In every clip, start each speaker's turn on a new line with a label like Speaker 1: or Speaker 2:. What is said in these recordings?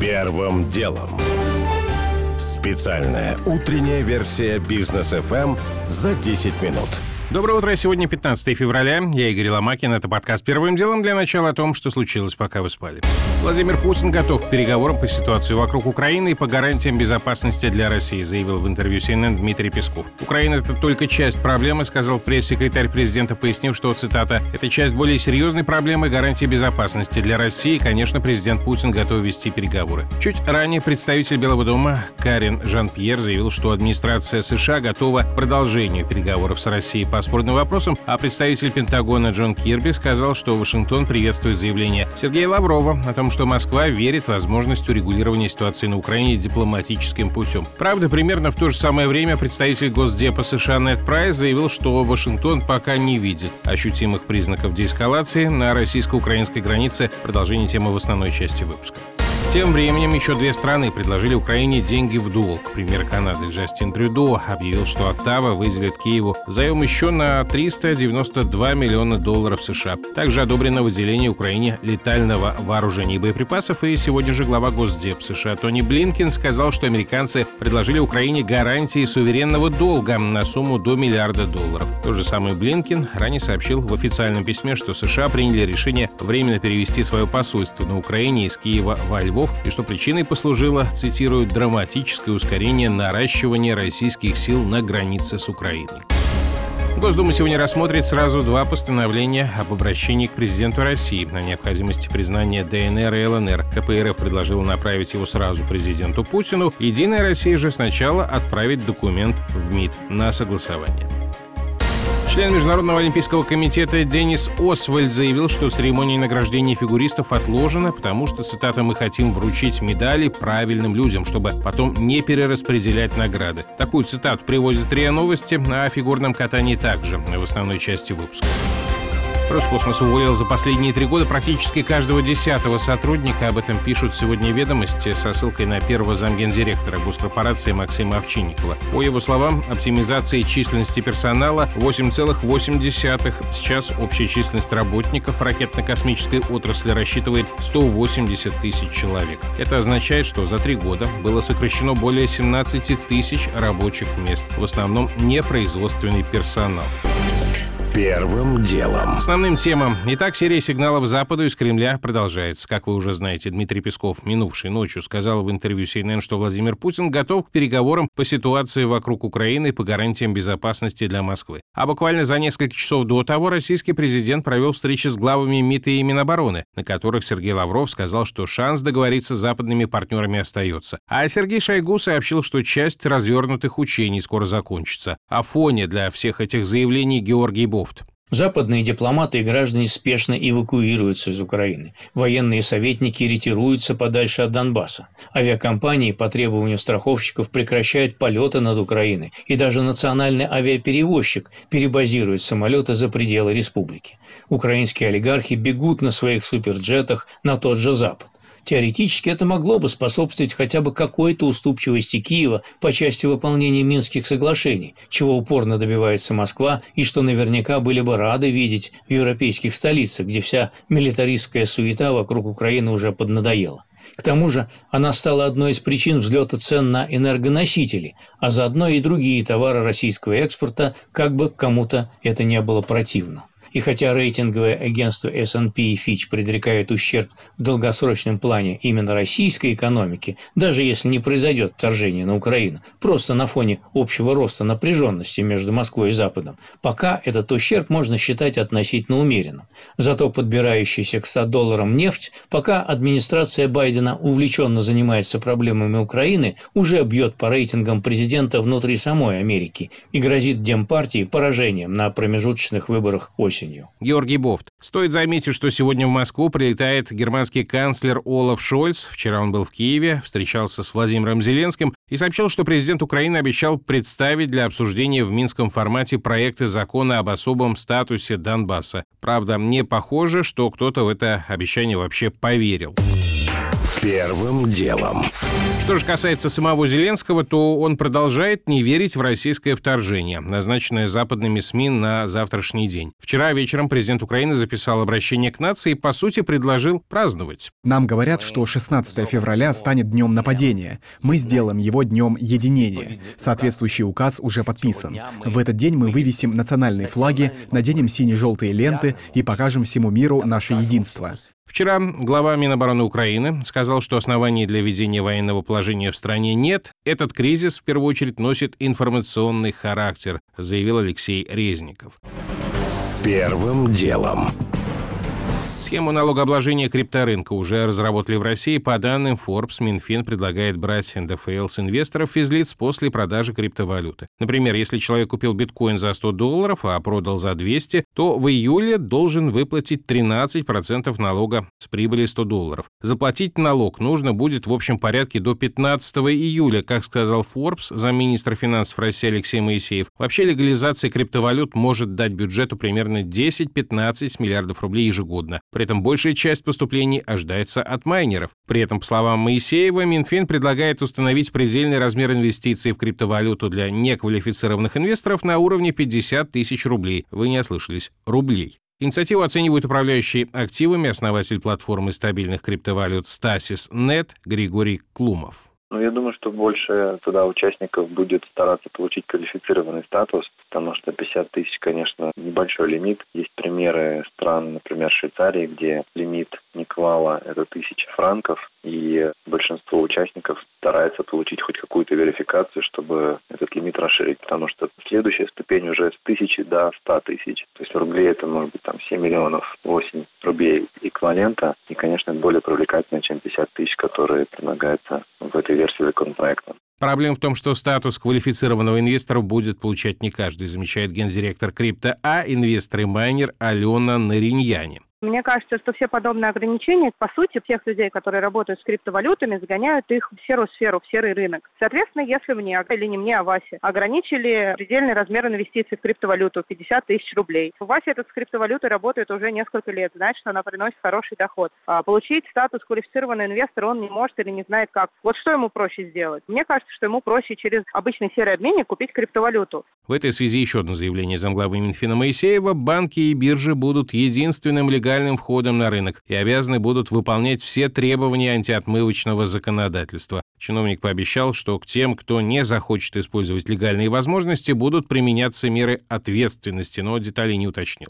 Speaker 1: Первым делом. Специальная утренняя версия бизнес FM за 10 минут.
Speaker 2: Доброе утро. Сегодня 15 февраля. Я Игорь Ломакин. Это подкаст «Первым делом» для начала о том, что случилось, пока вы спали. Владимир Путин готов к переговорам по ситуации вокруг Украины и по гарантиям безопасности для России, заявил в интервью CNN Дмитрий Песков. Украина — это только часть проблемы, сказал пресс-секретарь президента, пояснив, что, цитата, «это часть более серьезной проблемы гарантии безопасности для России, и, конечно, президент Путин готов вести переговоры». Чуть ранее представитель Белого дома Карин Жан-Пьер заявил, что администрация США готова к продолжению переговоров с Россией по спорным вопросам, а представитель Пентагона Джон Кирби сказал, что Вашингтон приветствует заявление Сергея Лаврова о том, что Москва верит в возможность урегулирования ситуации на Украине дипломатическим путем. Правда, примерно в то же самое время представитель Госдепа США Нед Прайс заявил, что Вашингтон пока не видит ощутимых признаков деэскалации на российско-украинской границе. Продолжение темы в основной части выпуска. Тем временем еще две страны предложили Украине деньги в долг. Премьер Канады Джастин Трюдо объявил, что Оттава выделит Киеву заем еще на 392 миллиона долларов США. Также одобрено выделение Украине летального вооружения и боеприпасов. И сегодня же глава Госдеп США Тони Блинкин сказал, что американцы предложили Украине гарантии суверенного долга на сумму до миллиарда долларов. То же самое Блинкин ранее сообщил в официальном письме, что США приняли решение временно перевести свое посольство на Украине из Киева во Львов врагов и что причиной послужило, цитирую, драматическое ускорение наращивания российских сил на границе с Украиной. Госдума сегодня рассмотрит сразу два постановления об обращении к президенту России на необходимости признания ДНР и ЛНР. КПРФ предложила направить его сразу президенту Путину. Единая Россия же сначала отправить документ в МИД на согласование. Член Международного олимпийского комитета Денис Освальд заявил, что церемония награждения фигуристов отложена, потому что, цитата, «мы хотим вручить медали правильным людям, чтобы потом не перераспределять награды». Такую цитату привозят РИА Новости, а о фигурном катании также в основной части выпуска. Роскосмос уволил за последние три года практически каждого десятого сотрудника. Об этом пишут сегодня ведомости со ссылкой на первого замгендиректора госкорпорации Максима Овчинникова. По его словам, оптимизации численности персонала 8,8. Сейчас общая численность работников ракетно-космической отрасли рассчитывает 180 тысяч человек. Это означает, что за три года было сокращено более 17 тысяч рабочих мест, в основном непроизводственный персонал.
Speaker 1: Первым делом.
Speaker 2: Основным темам. Итак, серия сигналов Западу из Кремля продолжается. Как вы уже знаете, Дмитрий Песков минувшей ночью сказал в интервью CNN, что Владимир Путин готов к переговорам по ситуации вокруг Украины и по гарантиям безопасности для Москвы. А буквально за несколько часов до того российский президент провел встречи с главами МИД и Минобороны, на которых Сергей Лавров сказал, что шанс договориться с западными партнерами остается. А Сергей Шойгу сообщил, что часть развернутых учений скоро закончится. О фоне для всех этих заявлений Георгий Бов
Speaker 3: Западные дипломаты и граждане спешно эвакуируются из Украины. Военные советники ретируются подальше от Донбасса. Авиакомпании по требованию страховщиков прекращают полеты над Украиной. И даже национальный авиаперевозчик перебазирует самолеты за пределы республики. Украинские олигархи бегут на своих суперджетах на тот же Запад. Теоретически это могло бы способствовать хотя бы какой-то уступчивости Киева по части выполнения Минских соглашений, чего упорно добивается Москва и что наверняка были бы рады видеть в европейских столицах, где вся милитаристская суета вокруг Украины уже поднадоела. К тому же она стала одной из причин взлета цен на энергоносители, а заодно и другие товары российского экспорта, как бы кому-то это не было противно. И хотя рейтинговое агентство S&P и Fitch предрекают ущерб в долгосрочном плане именно российской экономике, даже если не произойдет вторжение на Украину, просто на фоне общего роста напряженности между Москвой и Западом, пока этот ущерб можно считать относительно умеренным. Зато подбирающаяся к 100 долларам нефть, пока администрация Байдена увлеченно занимается проблемами Украины, уже бьет по рейтингам президента внутри самой Америки и грозит Демпартии поражением на промежуточных выборах осенью осенью.
Speaker 2: Георгий Бофт. Стоит заметить, что сегодня в Москву прилетает германский канцлер Олаф Шольц. Вчера он был в Киеве, встречался с Владимиром Зеленским и сообщил, что президент Украины обещал представить для обсуждения в Минском формате проекты закона об особом статусе Донбасса. Правда, не похоже, что кто-то в это обещание вообще поверил.
Speaker 1: Первым делом.
Speaker 2: Что же касается самого Зеленского, то он продолжает не верить в российское вторжение, назначенное западными СМИ на завтрашний день. Вчера вечером президент Украины записал обращение к нации и, по сути, предложил праздновать.
Speaker 4: Нам говорят, что 16 февраля станет днем нападения. Мы сделаем его днем единения. Соответствующий указ уже подписан. В этот день мы вывесим национальные флаги, наденем сине-желтые ленты и покажем всему миру наше единство.
Speaker 2: Вчера глава Минобороны Украины сказал, что оснований для введения военного положения в стране нет. Этот кризис, в первую очередь, носит информационный характер, заявил Алексей Резников.
Speaker 1: Первым делом.
Speaker 2: Схему налогообложения крипторынка уже разработали в России. По данным Forbes, Минфин предлагает брать НДФЛ с инвесторов физлиц после продажи криптовалюты. Например, если человек купил биткоин за 100 долларов, а продал за 200, то в июле должен выплатить 13% налога с прибыли 100 долларов. Заплатить налог нужно будет в общем порядке до 15 июля, как сказал Forbes, замминистра финансов России Алексей Моисеев. Вообще легализация криптовалют может дать бюджету примерно 10-15 миллиардов рублей ежегодно. При этом большая часть поступлений ожидается от майнеров. При этом, по словам Моисеева, Минфин предлагает установить предельный размер инвестиций в криптовалюту для неквалифицированных инвесторов на уровне 50 тысяч рублей. Вы не ослышались, рублей. Инициативу оценивают управляющий активами основатель платформы стабильных криптовалют Stasis.net Григорий Клумов.
Speaker 5: Ну, я думаю, что больше туда участников будет стараться получить квалифицированный статус, потому что 50 тысяч, конечно, небольшой лимит. Есть примеры стран, например, Швейцарии, где лимит Никвала – это тысяча франков, и большинство участников старается получить хоть какую-то верификацию, чтобы этот лимит расширить, потому что следующая ступень уже с тысячи до 100 тысяч. То есть рублей это может быть там 7 миллионов, 8 рублей эквивалента, и, конечно, это более привлекательно, чем 50 тысяч, которые предлагаются в этой версии законопроекта.
Speaker 2: Проблема в том, что статус квалифицированного инвестора будет получать не каждый, замечает гендиректор крипто А, инвестор и майнер Алена Нариньяне.
Speaker 6: Мне кажется, что все подобные ограничения, по сути, всех людей, которые работают с криптовалютами, загоняют их в серую сферу, в серый рынок. Соответственно, если мне, или не мне, а Васе, ограничили предельный размер инвестиций в криптовалюту 50 тысяч рублей. Вася этот с криптовалютой работает уже несколько лет, знает, что она приносит хороший доход. А получить статус квалифицированный инвестор он не может или не знает как. Вот что ему проще сделать? Мне кажется, что ему проще через обычный серый обменник купить криптовалюту.
Speaker 2: В этой связи еще одно заявление замглавы Минфина Моисеева. Банки и биржи будут единственным легальным легальным входом на рынок и обязаны будут выполнять все требования антиотмывочного законодательства. Чиновник пообещал, что к тем, кто не захочет использовать легальные возможности, будут применяться меры ответственности, но деталей не уточнил.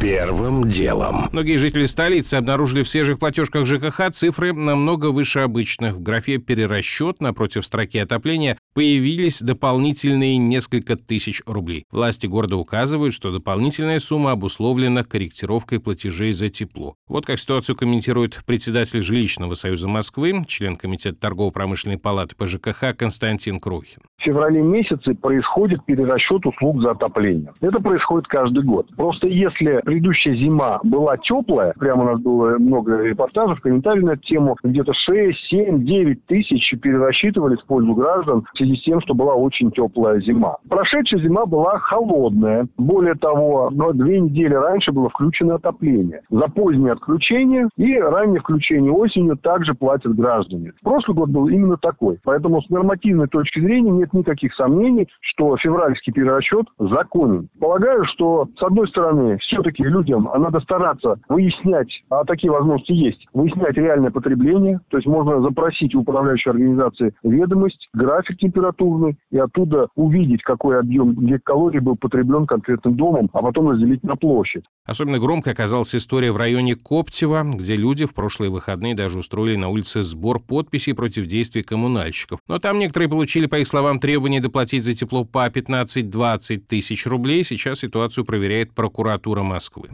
Speaker 1: Первым делом.
Speaker 2: Многие жители столицы обнаружили в свежих платежках ЖКХ цифры намного выше обычных. В графе «Перерасчет» напротив строки отопления появились дополнительные несколько тысяч рублей. Власти города указывают, что дополнительная сумма обусловлена корректировкой платежей за тепло. Вот как ситуацию комментирует председатель Жилищного союза Москвы, член Комитета торгово-промышленной палаты по ЖКХ Константин Крухин.
Speaker 7: В феврале месяце происходит перерасчет услуг за отопление. Это происходит каждый год. Просто если предыдущая зима была теплая, прямо у нас было много репортажей, комментариев на эту тему, где-то 6, 7, 9 тысяч перерасчитывали в пользу граждан в связи с тем, что была очень теплая зима. Прошедшая зима была холодная. Более того, две недели раньше было включено отопление. За позднее отключение и раннее включение осенью также платят граждане. Прошлый год был именно такой. Поэтому с нормативной точки зрения нет никаких сомнений, что февральский перерасчет законен. Полагаю, что, с одной стороны, все-таки все-таки людям надо стараться выяснять, а такие возможности есть, выяснять реальное потребление, то есть можно запросить у управляющей организации ведомость, график температурный, и оттуда увидеть, какой объем геккалорий был потреблен конкретным домом, а потом разделить на площадь.
Speaker 2: Особенно громко оказалась история в районе Коптева, где люди в прошлые выходные даже устроили на улице сбор подписей против действий коммунальщиков. Но там некоторые получили, по их словам, требование доплатить за тепло по 15-20 тысяч рублей. Сейчас ситуацию проверяет прокуратура Москвы. Москвы.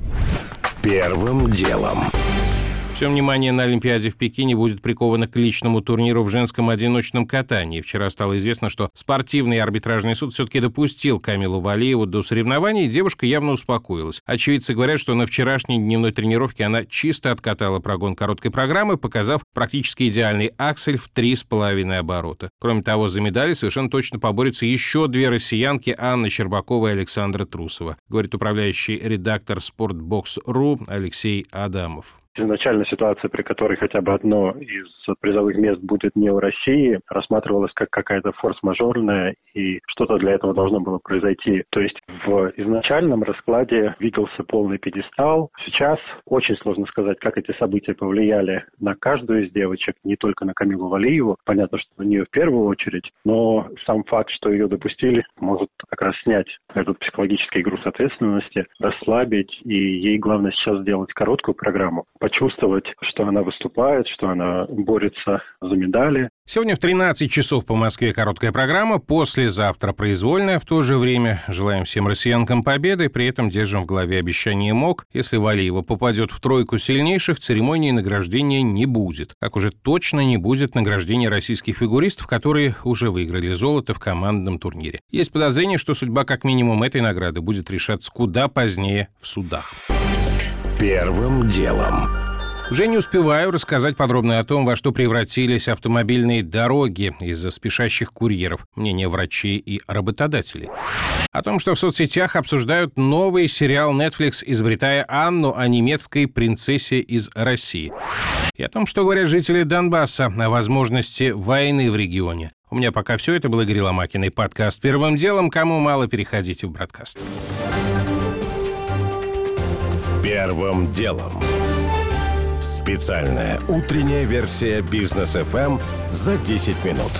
Speaker 1: Первым делом.
Speaker 2: Все внимание на Олимпиаде в Пекине будет приковано к личному турниру в женском одиночном катании. Вчера стало известно, что спортивный арбитражный суд все-таки допустил Камилу Валиеву до соревнований, и девушка явно успокоилась. Очевидцы говорят, что на вчерашней дневной тренировке она чисто откатала прогон короткой программы, показав практически идеальный аксель в три с половиной оборота. Кроме того, за медали совершенно точно поборются еще две россиянки Анна Щербакова и Александра Трусова, говорит управляющий редактор Спортбокс.ру Алексей Адамов.
Speaker 8: Изначально ситуация, при которой хотя бы одно из призовых мест будет не у России, рассматривалась как какая-то форс-мажорная, и что-то для этого должно было произойти. То есть в изначальном раскладе виделся полный пьедестал. Сейчас очень сложно сказать, как эти события повлияли на каждую из девочек, не только на Камилу Валиеву. Понятно, что на нее в первую очередь, но сам факт, что ее допустили, может как раз снять этот психологический груз ответственности, расслабить, и ей главное сейчас сделать короткую программу, почувствовать, что она выступает, что она борется за медали.
Speaker 2: Сегодня в 13 часов по Москве короткая программа, послезавтра произвольная в то же время. Желаем всем россиянкам победы, при этом держим в голове обещание МОК. Если Валиева попадет в тройку сильнейших, церемонии награждения не будет. Как уже точно не будет награждения российских фигуристов, которые уже выиграли золото в командном турнире. Есть подозрение, что судьба как минимум этой награды будет решаться куда позднее в судах.
Speaker 1: Первым делом.
Speaker 2: Уже не успеваю рассказать подробно о том, во что превратились автомобильные дороги из-за спешащих курьеров, мнение врачей и работодателей. О том, что в соцсетях обсуждают новый сериал Netflix, изобретая Анну о немецкой принцессе из России. И о том, что говорят жители Донбасса о возможности войны в регионе. У меня пока все. Это был Игорь Ломакин и подкаст «Первым делом». Кому мало, переходите в бродкаст.
Speaker 1: Первым делом. Специальная утренняя версия бизнес FM за 10 минут.